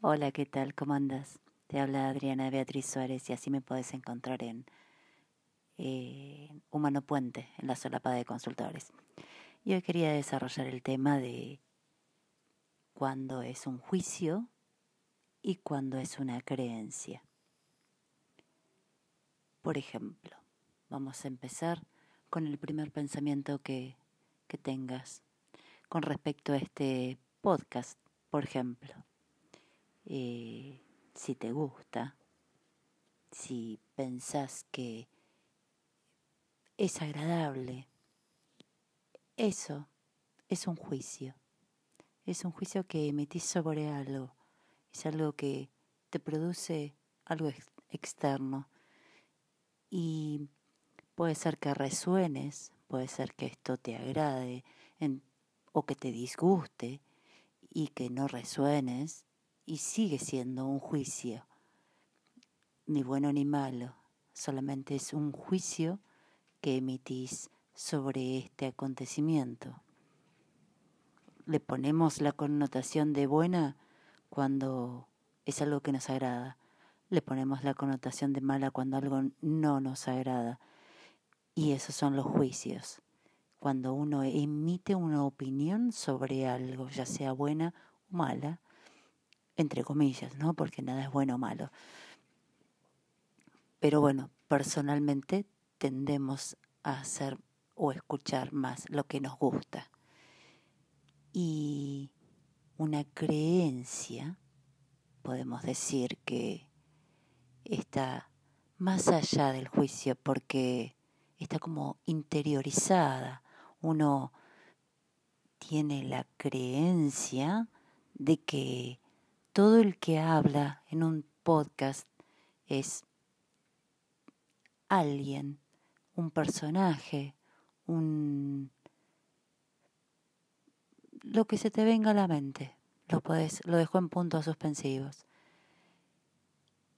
Hola, ¿qué tal? ¿Cómo andas? Te habla Adriana Beatriz Suárez y así me puedes encontrar en Humano Puente, en la solapa de consultores. Y hoy quería desarrollar el tema de cuándo es un juicio y cuándo es una creencia. Por ejemplo, vamos a empezar con el primer pensamiento que, que tengas con respecto a este podcast, por ejemplo eh, si te gusta, si pensás que es agradable, eso es un juicio. Es un juicio que emitís sobre algo. Es algo que te produce algo externo. Y puede ser que resuenes, puede ser que esto te agrade o que te disguste y que no resuenes y sigue siendo un juicio, ni bueno ni malo, solamente es un juicio que emitís sobre este acontecimiento. Le ponemos la connotación de buena cuando es algo que nos agrada. Le ponemos la connotación de mala cuando algo no nos agrada. Y esos son los juicios. Cuando uno emite una opinión sobre algo, ya sea buena o mala, entre comillas, ¿no? Porque nada es bueno o malo. Pero bueno, personalmente tendemos a hacer o escuchar más lo que nos gusta. Y una creencia, podemos decir que está más allá del juicio porque está como interiorizada. Uno tiene la creencia de que todo el que habla en un podcast es alguien, un personaje, un lo que se te venga a la mente. Lo puedes, lo dejo en puntos suspensivos.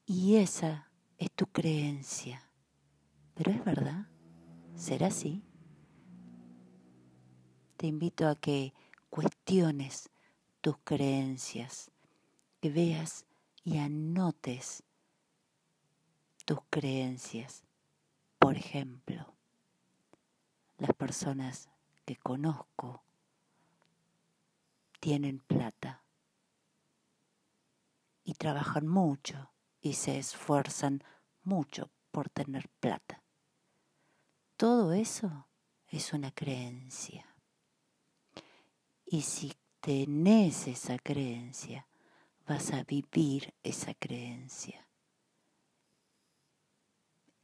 Y esa es tu creencia. Pero es verdad. ¿Será así? Te invito a que cuestiones tus creencias que veas y anotes tus creencias. Por ejemplo, las personas que conozco tienen plata y trabajan mucho y se esfuerzan mucho por tener plata. Todo eso es una creencia. Y si tenés esa creencia, vas a vivir esa creencia.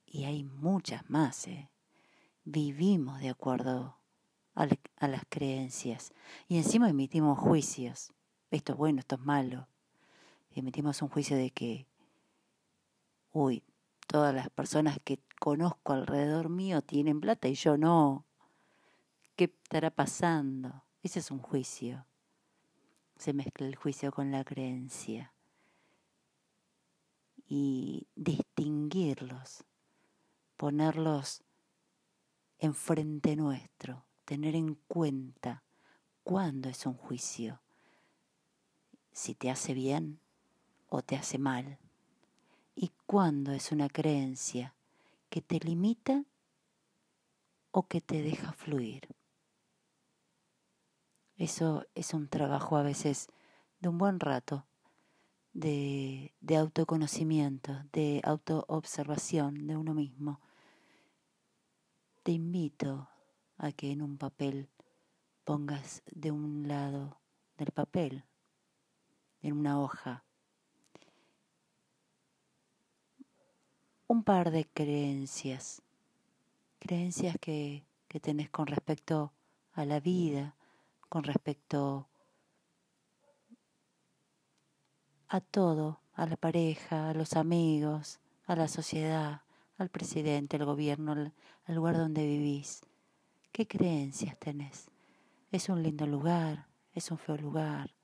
Y hay muchas más, ¿eh? Vivimos de acuerdo a, a las creencias. Y encima emitimos juicios. Esto es bueno, esto es malo. Emitimos un juicio de que, uy, todas las personas que conozco alrededor mío tienen plata y yo no. ¿Qué estará pasando? Ese es un juicio se mezcla el juicio con la creencia. Y distinguirlos, ponerlos enfrente nuestro, tener en cuenta cuándo es un juicio, si te hace bien o te hace mal, y cuándo es una creencia que te limita o que te deja fluir. Eso es un trabajo a veces de un buen rato, de, autoconocimiento, de autoobservación de uno mismo. Te invito a que en un papel pongas de un lado del papel, en una hoja, un par de creencias, creencias que, que tenés con respecto a la vida, con respecto a todo, a la pareja, a los amigos, a la sociedad, al presidente, al gobierno, al, lugar donde vivís. ¿Qué creencias tenés? ¿Es un lindo lugar? ¿Es un feo lugar?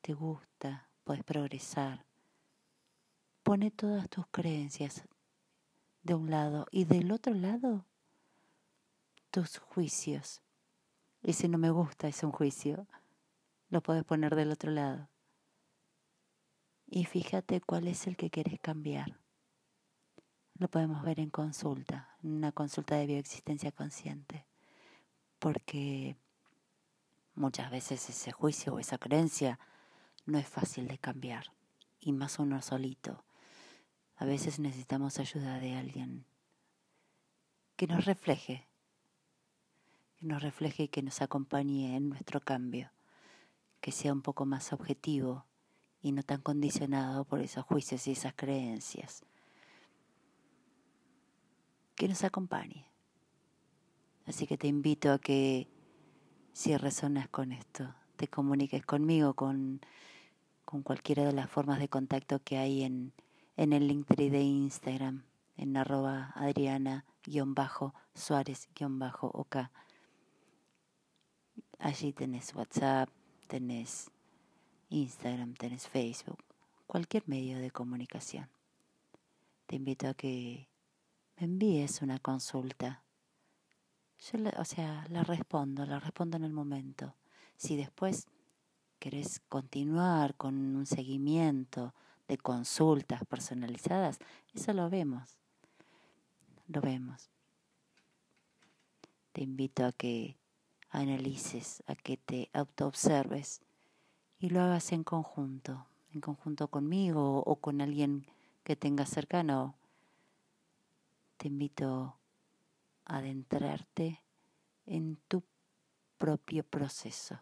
¿Te gusta? ¿Puedes progresar? Pone todas tus creencias de un lado y del otro lado tus juicios y si no me gusta es un juicio, lo puedes poner del otro lado. y fíjate cuál es el que quieres cambiar. Lo podemos ver en consulta, en una consulta de bioexistencia consciente, porque muchas veces ese juicio o esa creencia no es fácil de cambiar, y más uno solito. A veces necesitamos ayuda de alguien que nos refleje, nos refleje y que nos acompañe en nuestro cambio, que sea un poco más objetivo y no tan condicionado por esos juicios y esas creencias. Que nos acompañe. Así que te invito a que si resonas con esto, te comuniques conmigo, con, con cualquiera de las formas de contacto que hay en, en el link de Instagram, en arroba adriana-suárez-ok. Allí tenés WhatsApp, tenés Instagram, tenés Facebook, cualquier medio de comunicación. Te invito a que me envíes una consulta. Yo, o sea, la respondo, la respondo en el momento. Si después querés continuar con un seguimiento de consultas personalizadas, eso lo vemos. Lo vemos. Te invito a que analices, a que te autoobserves y lo hagas en conjunto, en conjunto conmigo o con alguien que tengas cercano. Te invito a adentrarte en tu propio proceso,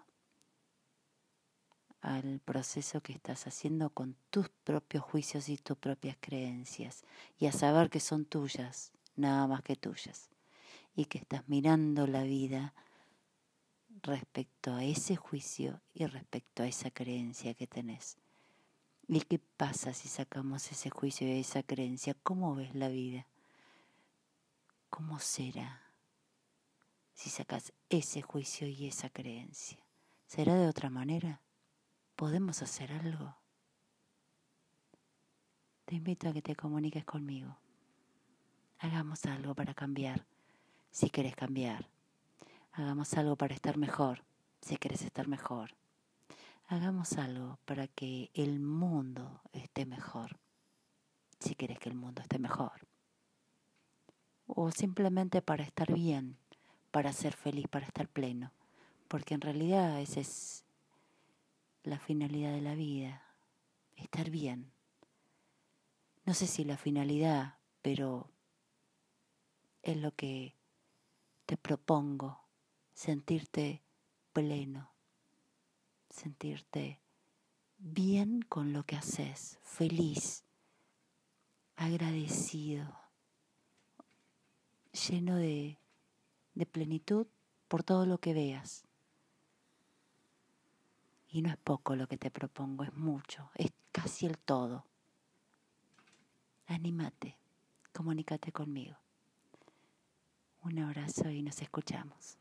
al proceso que estás haciendo con tus propios juicios y tus propias creencias, y a saber que son tuyas, nada más que tuyas, y que estás mirando la vida respecto a ese juicio y respecto a esa creencia que tenés. ¿Y qué pasa si sacamos ese juicio y esa creencia? ¿Cómo ves la vida? ¿Cómo será si sacas ese juicio y esa creencia? ¿Será de otra manera? ¿Podemos hacer algo? Te invito a que te comuniques conmigo. Hagamos algo para cambiar, si quieres cambiar. Hagamos algo para estar mejor, si quieres estar mejor. Hagamos algo para que el mundo esté mejor, si quieres que el mundo esté mejor. O simplemente para estar bien, para ser feliz, para estar pleno. Porque en realidad esa es la finalidad de la vida, estar bien. No sé si la finalidad, pero es lo que te propongo sentirte pleno, sentirte bien con lo que haces, feliz, agradecido, lleno de, de plenitud por todo lo que veas. Y no es poco lo que te propongo, es mucho, es casi el todo. Anímate, comunícate conmigo. Un abrazo y nos escuchamos.